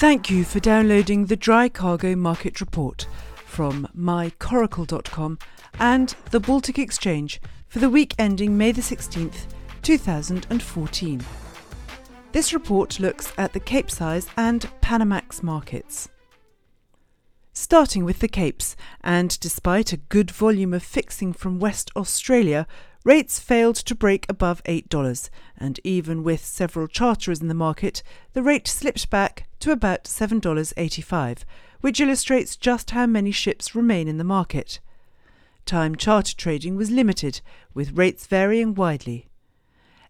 Thank you for downloading the Dry Cargo Market Report from mycoracle.com and the Baltic Exchange for the week ending May the 16th, 2014. This report looks at the Capesize and Panamax markets. Starting with the Capes, and despite a good volume of fixing from West Australia, rates failed to break above $8, and even with several charterers in the market, the rate slipped back to about $7.85, which illustrates just how many ships remain in the market. Time charter trading was limited, with rates varying widely.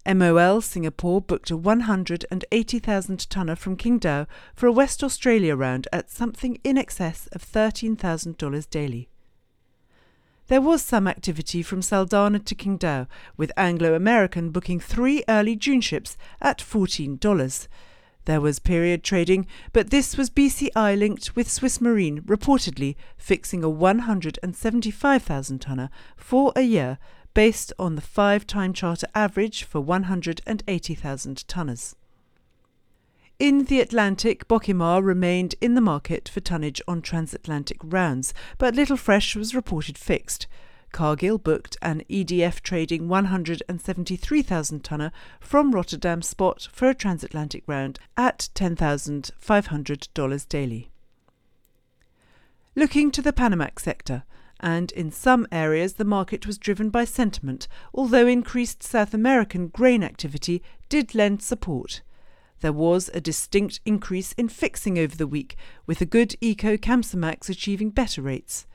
MOL Singapore booked a 180,000 tonner from Qingdao for a West Australia round at something in excess of $13,000 daily. There was some activity from Saldanha to Qingdao, with Anglo American booking three early June ships at $14. There was period trading, but this was BCI linked with Swiss Marine reportedly fixing a 175,000 tonner for a year based on the five time charter average for 180,000 tonners. In the Atlantic, Bocimar remained in the market for tonnage on transatlantic rounds, but little fresh was reported fixed. Cargill booked an EDF trading 173,000 tonner from Rotterdam spot for a transatlantic round at $10,500 daily. Looking to the Panamax sector, and in some areas the market was driven by sentiment, although increased South American grain activity did lend support. There was a distinct increase in fixing over the week, with a good Eco Kamsarmax achieving better rates.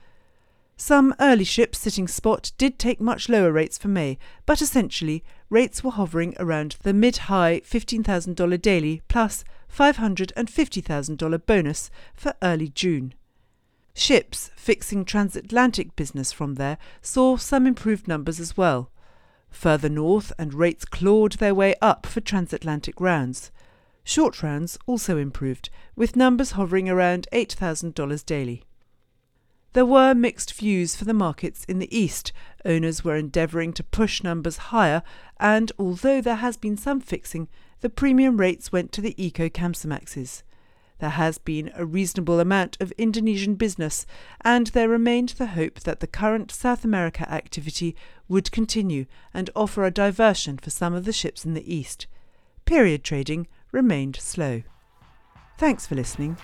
Some early ships sitting spot did take much lower rates for May, but essentially rates were hovering around the mid high $15,000 daily plus $550,000 bonus for early June. Ships fixing transatlantic business from there saw some improved numbers as well. Further north, and rates clawed their way up for transatlantic rounds. Short rounds also improved, with numbers hovering around $8,000 daily. There were mixed views for the markets in the East. Owners were endeavouring to push numbers higher, and although there has been some fixing, the premium rates went to the Eco Kamsarmaxes. There has been a reasonable amount of Indonesian business, and there remained the hope that the current South America activity would continue and offer a diversion for some of the ships in the East. Period trading remained slow. Thanks for listening.